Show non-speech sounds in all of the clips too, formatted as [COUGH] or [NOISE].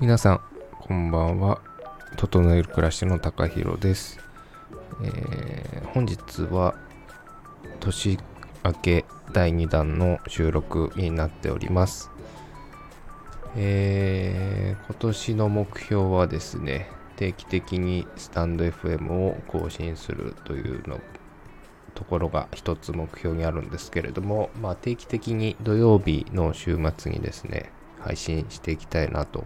皆さん、こんばんは。整える暮らしの高弘です。えー、本日は年明け第2弾の収録になっております。えー、今年の目標はですね、定期的にスタンド FM を更新するというのところが一つ目標にあるんですけれども、まあ、定期的に土曜日の週末にですね、配信していきたいなと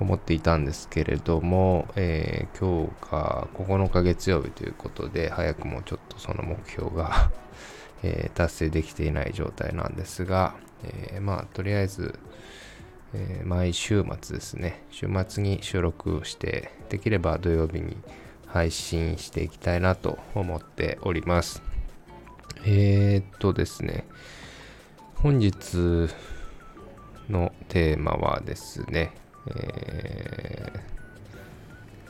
思っていたんですけれども、えー、今日が9日月曜日ということで、早くもちょっとその目標が [LAUGHS] え、達成できていない状態なんですが、えー、まあ、とりあえず、え毎週末ですね、週末に収録して、できれば土曜日に配信していきたいなと思っております。えー、っとですね、本日のテーマはですね、え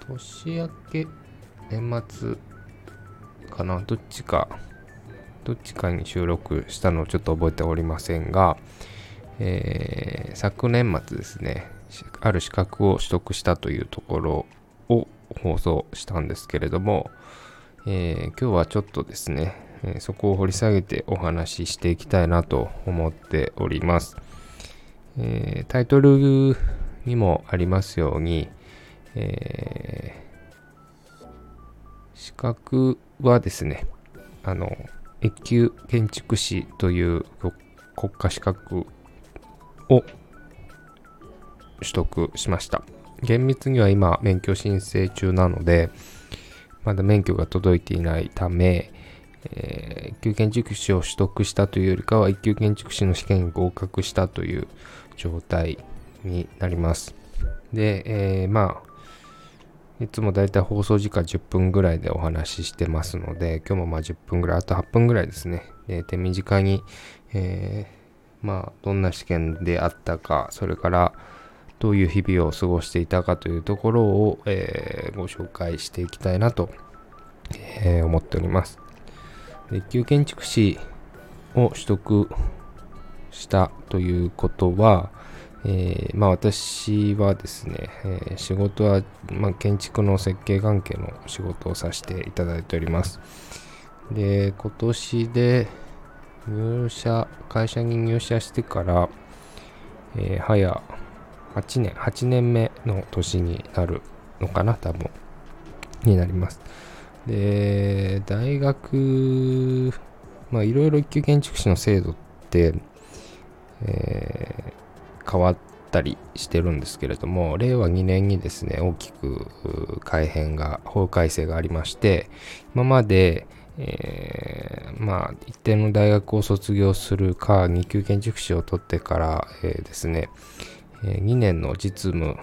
ー、年明け、年末かな、どっちか、どっちかに収録したのをちょっと覚えておりませんが、えー、昨年末ですね、ある資格を取得したというところを放送したんですけれども、えー、今日はちょっとですね、えそこを掘り下げてお話ししていきたいなと思っております。え、タイトルにもありますように、えー、資格はですね、あの、越級建築士という国家資格を取得しました。厳密には今、免許申請中なので、まだ免許が届いていないため、えー、一級建築士を取得したというよりかは、一級建築士の試験に合格したという状態になります。で、えー、まあ、いつもだいたい放送時間10分ぐらいでお話ししてますので、今日もまあ10分ぐらい、あと8分ぐらいですね。で手短に、えー、まあ、どんな試験であったか、それから、どういう日々を過ごしていたかというところを、えー、ご紹介していきたいなと、えー、思っております。一級建築士を取得したということは、えー、まあ私はですね、え、仕事は、まあ、建築の設計関係の仕事をさせていただいております。で、今年で入社、会社に入社してから、えー、早8年、8年目の年になるのかな、多分、になります。で、大学、まあいろいろ一級建築士の制度って、えー、変わったりしてるんですけれども令和2年にですね大きく改変が法改正がありまして今まで、えー、まあ一定の大学を卒業するか2級建築士を取ってから、えー、ですね、2年の実務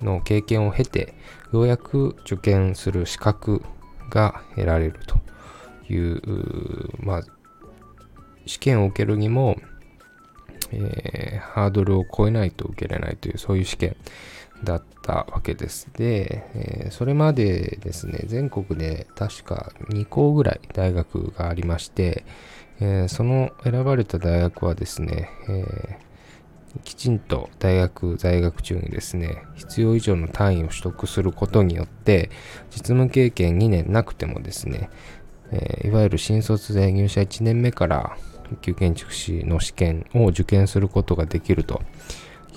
の経験を経てようやく受験する資格が得られるというまあ試験を受けるにもえー、ハードルを超えないと受けれないというそういう試験だったわけです。で、えー、それまでですね、全国で確か2校ぐらい大学がありまして、えー、その選ばれた大学はですね、えきちんと大学在学中にですね、必要以上の単位を取得することによって、実務経験2年なくてもですね、えいわゆる新卒で入社1年目から一級建築士の試験を受験することができると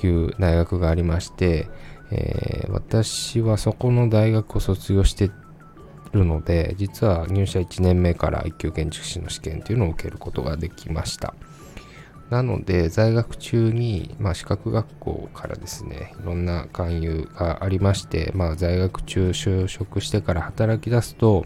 いう大学がありまして、えー、私はそこの大学を卒業してるので実は入社1年目から一級建築士の試験というのを受けることができました。なので在学中に、まあ、資格学校からですねいろんな勧誘がありまして、まあ、在学中就職してから働き出すと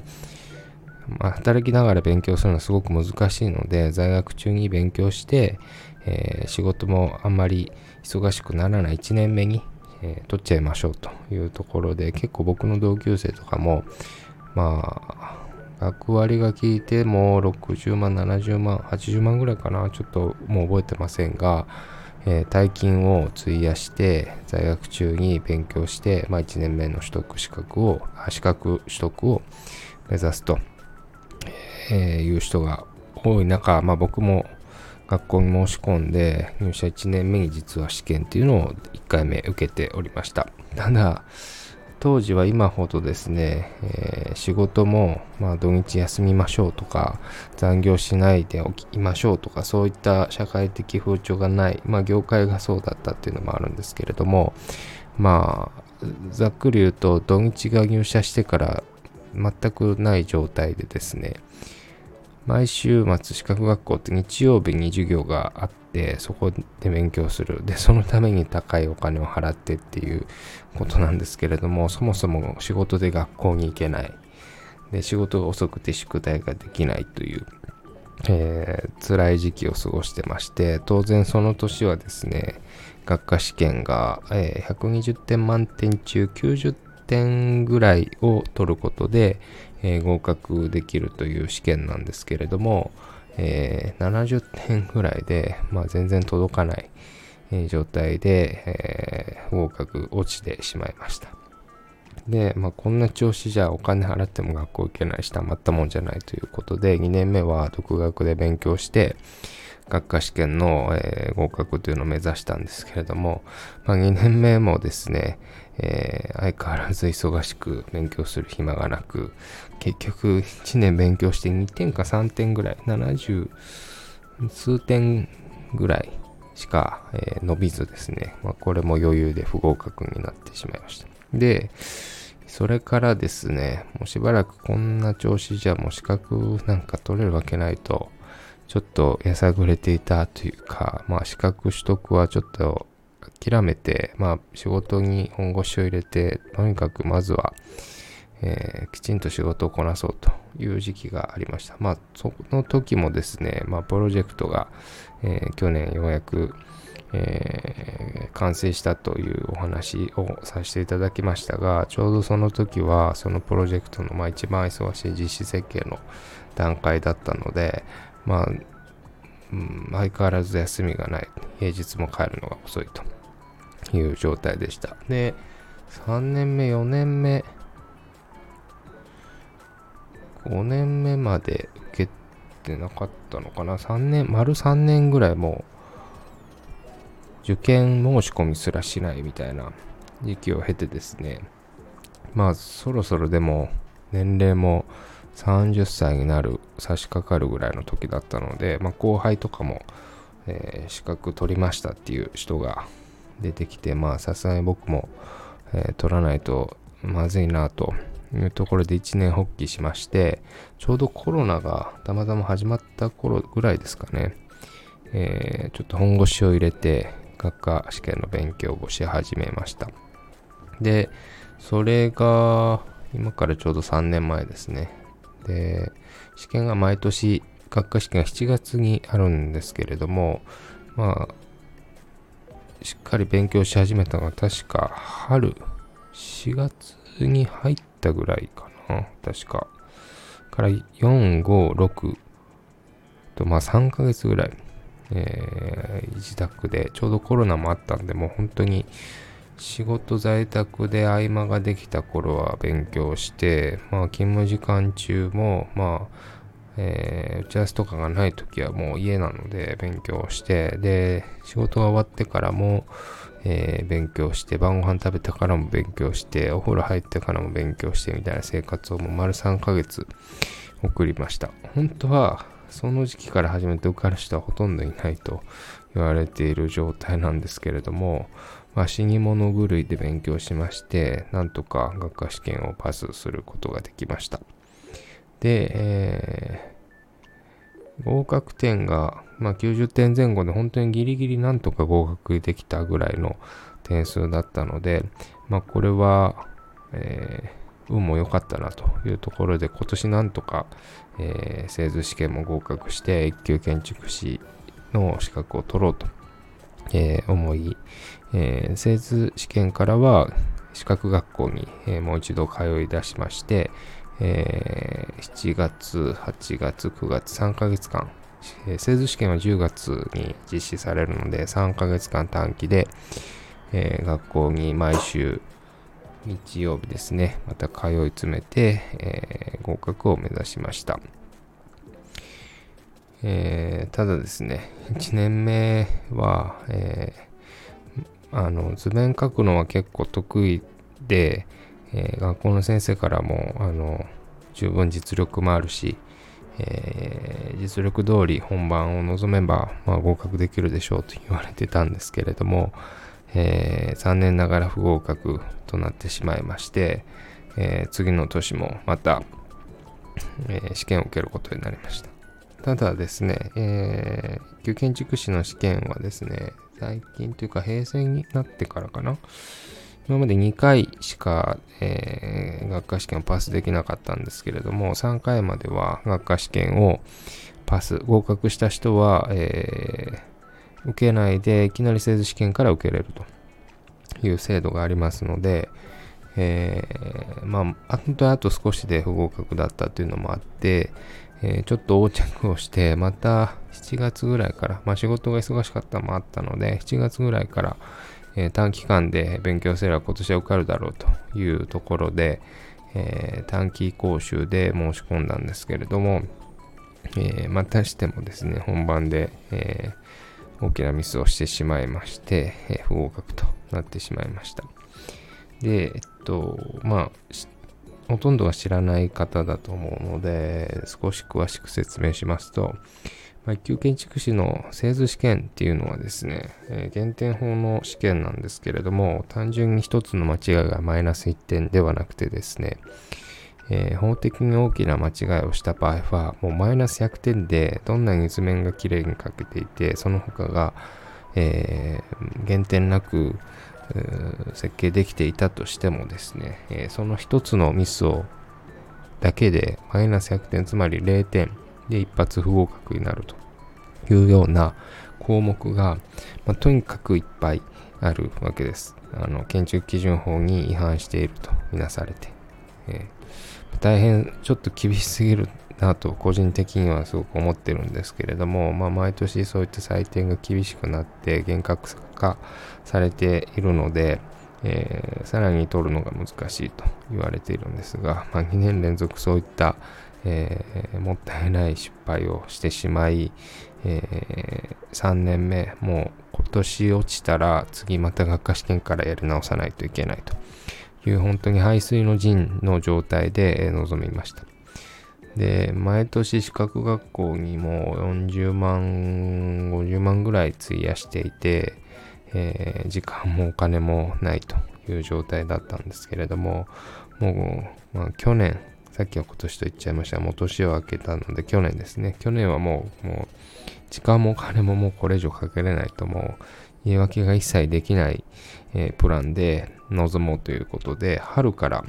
まあ、働きながら勉強するのはすごく難しいので、在学中に勉強して、えー、仕事もあんまり忙しくならない1年目に、えー、取っちゃいましょうというところで、結構僕の同級生とかも、まあ、学割が効いても60万、70万、80万ぐらいかな、ちょっともう覚えてませんが、えー、大金を費やして在学中に勉強して、まあ、1年目の取得資格を資格取得を目指すとえー、いう人が多い中、まあ、僕も学校に申し込んで入社1年目に実は試験っていうのを1回目受けておりました。ただ当時は今ほどですね、えー、仕事も、まあ、土日休みましょうとか残業しないでおきましょうとかそういった社会的風潮がない、まあ、業界がそうだったっていうのもあるんですけれどもまあざっくり言うと土日が入社してから全くない状態でですね毎週末資格学校って日曜日に授業があってそこで勉強する。でそのために高いお金を払ってっていうことなんですけれどもそもそも仕事で学校に行けない。で仕事が遅くて宿題ができないという、えー、辛い時期を過ごしてまして当然その年はですね学科試験が、えー、120点満点中90点ぐらいを取ることで、えー、合格できるという試験なんですけれども、えー、70点ぐらいで、まあ、全然届かない、え、状態で、えー、合格落ちてしまいました。で、まあ、こんな調子じゃお金払っても学校行けないし、たまったもんじゃないということで、2年目は独学で勉強して、学科試験の、えー、合格というのを目指したんですけれども、まあ、2年目もですね、えー、相変わらず忙しく勉強する暇がなく、結局1年勉強して2点か3点ぐらい、70数点ぐらいしか、えー、伸びずですね、まあ、これも余裕で不合格になってしまいました。で、それからですね、もうしばらくこんな調子じゃもう資格なんか取れるわけないと、ちょっとやさぐれていたというか、まあ資格取得はちょっと諦めて、まあ仕事に本腰を入れて、とにかくまずは、えー、きちんと仕事をこなそうという時期がありました。まあその時もですね、まあプロジェクトが、えー、去年ようやく、えー、完成したというお話をさせていただきましたが、ちょうどその時はそのプロジェクトの、まあ、一番忙しい実施設計の段階だったので、まあ、うん、相変わらず休みがない。平日も帰るのが遅いという状態でした。で、3年目、4年目、5年目まで受けてなかったのかな ?3 年、丸3年ぐらいもう、受験申し込みすらしないみたいな時期を経てですね、まあ、そろそろでも、年齢も30歳になる、差し掛かるぐらいの時だったので、まあ、後輩とかも、えー、資格取りましたっていう人が出てきて、まあ、さすがに僕も、えー、取らないとまずいなというところで一年発起しまして、ちょうどコロナがたまたま始まった頃ぐらいですかね、えー、ちょっと本腰を入れて、学科試験の勉強をし始めました。で、それが、今からちょうど3年前ですね。で、試験が毎年、学科試験が7月にあるんですけれども、まあ、しっかり勉強し始めたのが確か春、4月に入ったぐらいかな、確か。から4、5、6と、まあ3ヶ月ぐらい、えー、自宅で、ちょうどコロナもあったんで、もう本当に仕事在宅で合間ができた頃は勉強して、まあ勤務時間中も、まあ、えー、打ち合わせとかがない時はもう家なので勉強して、で、仕事が終わってからも、えー、勉強して、晩ご飯食べてからも勉強して、お風呂入ってからも勉強してみたいな生活をもう丸3ヶ月送りました。本当は、その時期から始めて受かる人はほとんどいないと言われている状態なんですけれども、まあ、死に物狂いで勉強しまして、なんとか学科試験をパスすることができました。で、えー、合格点が、まあ、90点前後で本当にギリギリなんとか合格できたぐらいの点数だったので、まあ、これは、えー、運も良かったなというところで、今年なんとか、えー、製図試験も合格して、一級建築士の資格を取ろうと、えー、思い、えー、製図試験からは資格学校に、えー、もう一度通い出しまして、えー、7月、8月、9月、3ヶ月間、えー、製図試験は10月に実施されるので、3ヶ月間短期で、えー、学校に毎週日曜日ですね、また通い詰めて、えー、合格を目指しました。えー、ただですね、1年目は、えー、あの図面書くのは結構得意で、えー、学校の先生からもあの十分実力もあるし、えー、実力通り本番を望めば、まあ、合格できるでしょうと言われてたんですけれども、えー、残念ながら不合格となってしまいまして、えー、次の年もまた、え、試験を受けることになりました。ただですね、えー、旧建築士の試験はですね、最近というか平成になってからかな、今まで2回しか、えー、学科試験をパスできなかったんですけれども、3回までは学科試験をパス、合格した人は、えー、受けないでいきなり製図試験から受けれるという制度がありますので、えー、まあ、本当にあと少しで不合格だったというのもあって、えー、ちょっと横着をして、また7月ぐらいから、まあ仕事が忙しかったのもあったので、7月ぐらいから、えー、短期間で勉強すれば今年は受かるだろうというところで、えー、短期講習で申し込んだんですけれども、えー、またしてもですね、本番で、え大きなミスをしてしまいまして、え不合格となってしまいました。で、えっと、まあ、ほとんどは知らない方だと思うので、少し詳しく説明しますと、まあ、一級建築士の製図試験っていうのはですね、えー、減点法の試験なんですけれども、単純に一つの間違いがマイナス1点ではなくてですね、えー、法的に大きな間違いをした場合は、もうマイナス100点でどんなに図面が綺麗に描けていて、その他が、えー、減点なく、設計できていたとしてもですね、え、その一つのミスをだけでマイナス100点、つまり0点で一発不合格になるというような項目が、まあ、とにかくいっぱいあるわけです。あの建築基準法に違反しているとみなされて、えー、大変ちょっと厳しすぎるなと個人的にはすごく思ってるんですけれども、まあ、毎年そういった採点が厳しくなって厳格化されているので、えー、さらに取るのが難しいと言われているんですが、まあ、2年連続そういった、えー、もったいない失敗をしてしまい、えー、3年目、もう今年落ちたら次また学科試験からやり直さないといけないという本当に排水の陣の状態で臨みました。で、毎年資格学校にも40万、50万ぐらい費やしていて、えー、時間もお金もないという状態だったんですけれども、もう、まあ、去年、さっきは今年と言っちゃいましたもう年を明けたので、去年ですね。去年はもう、もう、時間もお金ももうこれ以上かけれないと、もう、言い訳が一切できない、えー、プランで臨もうということで、春から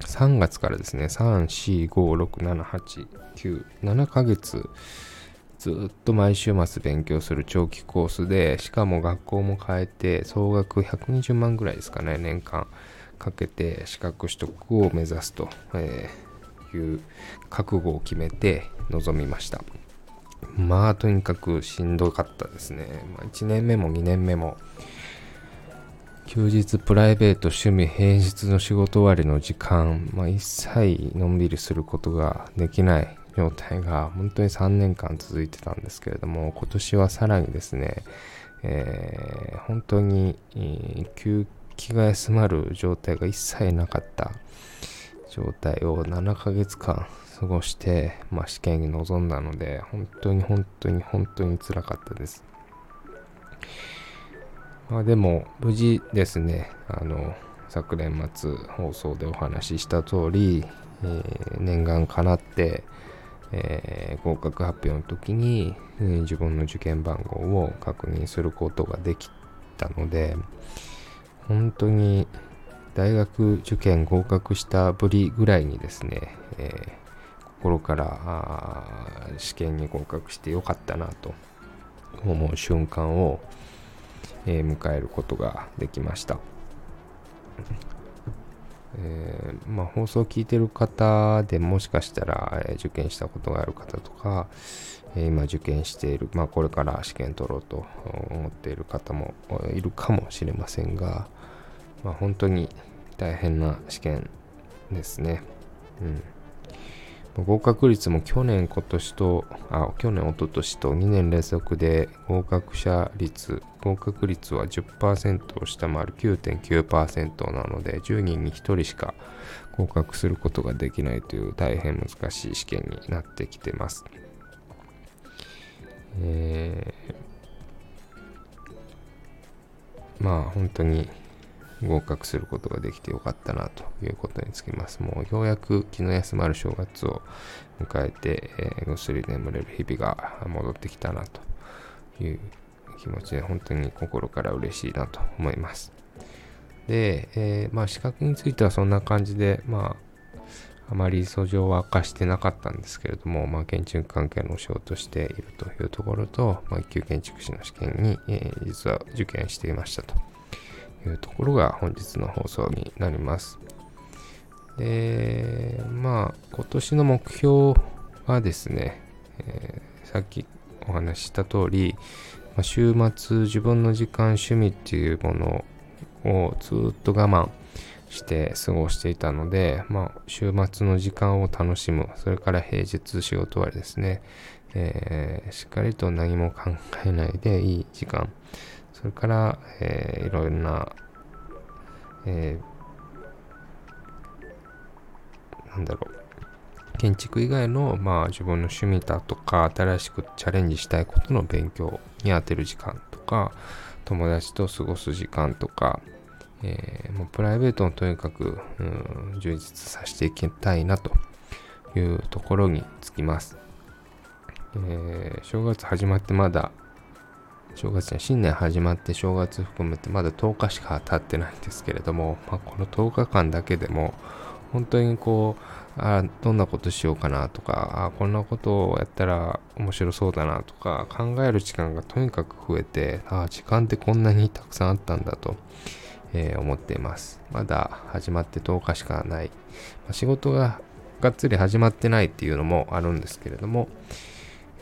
3月からですね、3、4、5、6、7、8、9、7ヶ月、ずっと毎週末勉強する長期コースで、しかも学校も変えて、総額120万ぐらいですかね、年間。かけて資格取得を目指すと、えいう覚悟を決めて臨みました。まあとにかくしんどかったですね。まあ、1年目も2年目も休日プライベート趣味平日の仕事終わりの時間、まあ、一切のんびりすることができない状態が本当に3年間続いてたんですけれども今年はさらにですね、えー、本当に、えー、休気が休まる状態が一切なかった状態を7ヶ月間過ごして、まあ、試験に臨んだので、本当に本当に本当につらかったです。まあ、でも、無事ですね、あの、昨年末放送でお話しした通り、えー、念願かなって、えー、合格発表の時に、えー、自分の受験番号を確認することができたので、本当に大学受験合格したぶりぐらいにですね、えー、心から試験に合格してよかったなと思う瞬間を、えー、迎えることができました。えー、まあ、放送を聞いてる方でもしかしたら、え受験したことがある方とか、え今受験している、まあ、これから試験取ろうと思っている方もいるかもしれませんが、まあ、本当に大変な試験ですね。うん。合格率も去年、今年と、あ、去年、一昨年と2年連続で合格者率、合格率は10%を下回る9.9%なので、10人に1人しか合格することができないという大変難しい試験になってきてます。えー、まあ本当に合格することができてよかったなということにつきます。もうようやく気の休まる正月を迎えて、えー、ぐっすり眠れる日々が戻ってきたなという気持ちで本当に心から嬉しいなと思います。で、えー、まあ資格についてはそんな感じで、まああまり訴状は明かしてなかったんですけれども、まあ、建築関係のお仕事をしているというところと、まあ、一級建築士の試験に、えー、実は受験していましたというところが本日の放送になります。で、まあ、今年の目標はですね、えー、さっきお話しした通り、ま、週末自分の時間趣味っていうものをずっと我慢して過ごしていたので、まあ、週末の時間を楽しむ、それから平日仕事終わりですね、えー、しっかりと何も考えないでいい時間、それから、えー、いろんな、えー、なんだろう、建築以外の、まあ、自分の趣味だとか、新しくチャレンジしたいことの勉強に充てる時間とか、友達と過ごす時間とか、えー、もうプライベートをとにかく、うん、充実させていきたいなというところにつきます。えー、正月始まってまだ、正月に新年始まって正月含めてまだ10日しか経ってないんですけれども、まあ、この10日間だけでも本当にこうあどんなことしようかなとかあこんなことをやったら面白そうだなとか考える時間がとにかく増えてあ時間ってこんなにたくさんあったんだとえー、思っています。まだ始まって10日しかない。まあ、仕事ががっつり始まってないっていうのもあるんですけれども、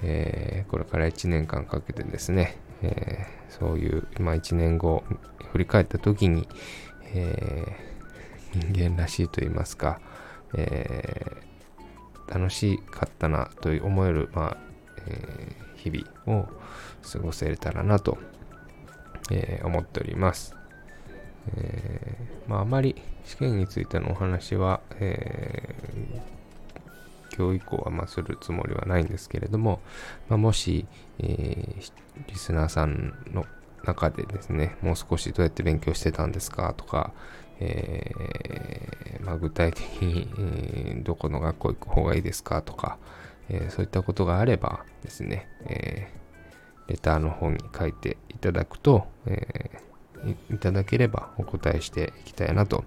えー、これから1年間かけてですね、えー、そういう今1年後振り返った時に、え人間らしいと言いますか、え楽しかったなと思える、まあえ日々を過ごせれたらなと、え思っております。え、まあ、あまり試験についてのお話は、えー、今日以降はまあするつもりはないんですけれども、まあ、もし、えー、リスナーさんの中でですね、もう少しどうやって勉強してたんですかとか、えー、まあ、具体的に、えどこの学校行く方がいいですかとか、えそういったことがあればですね、えレターの方に書いていただくと、えいただければお答えしていきたいなと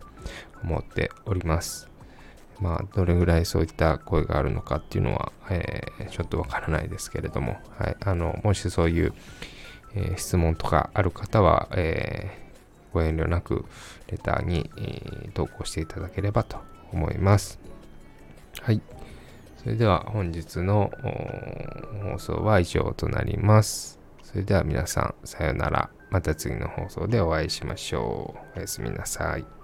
思っております。まあ、どれぐらいそういった声があるのかっていうのは、えー、ちょっとわからないですけれども、はい、あの、もしそういう、えー、質問とかある方は、えー、ご遠慮なくレターに、え投稿していただければと思います。はい。それでは本日の放送は以上となります。それでは皆さん、さようなら。また次の放送でお会いしましょう。おやすみなさい。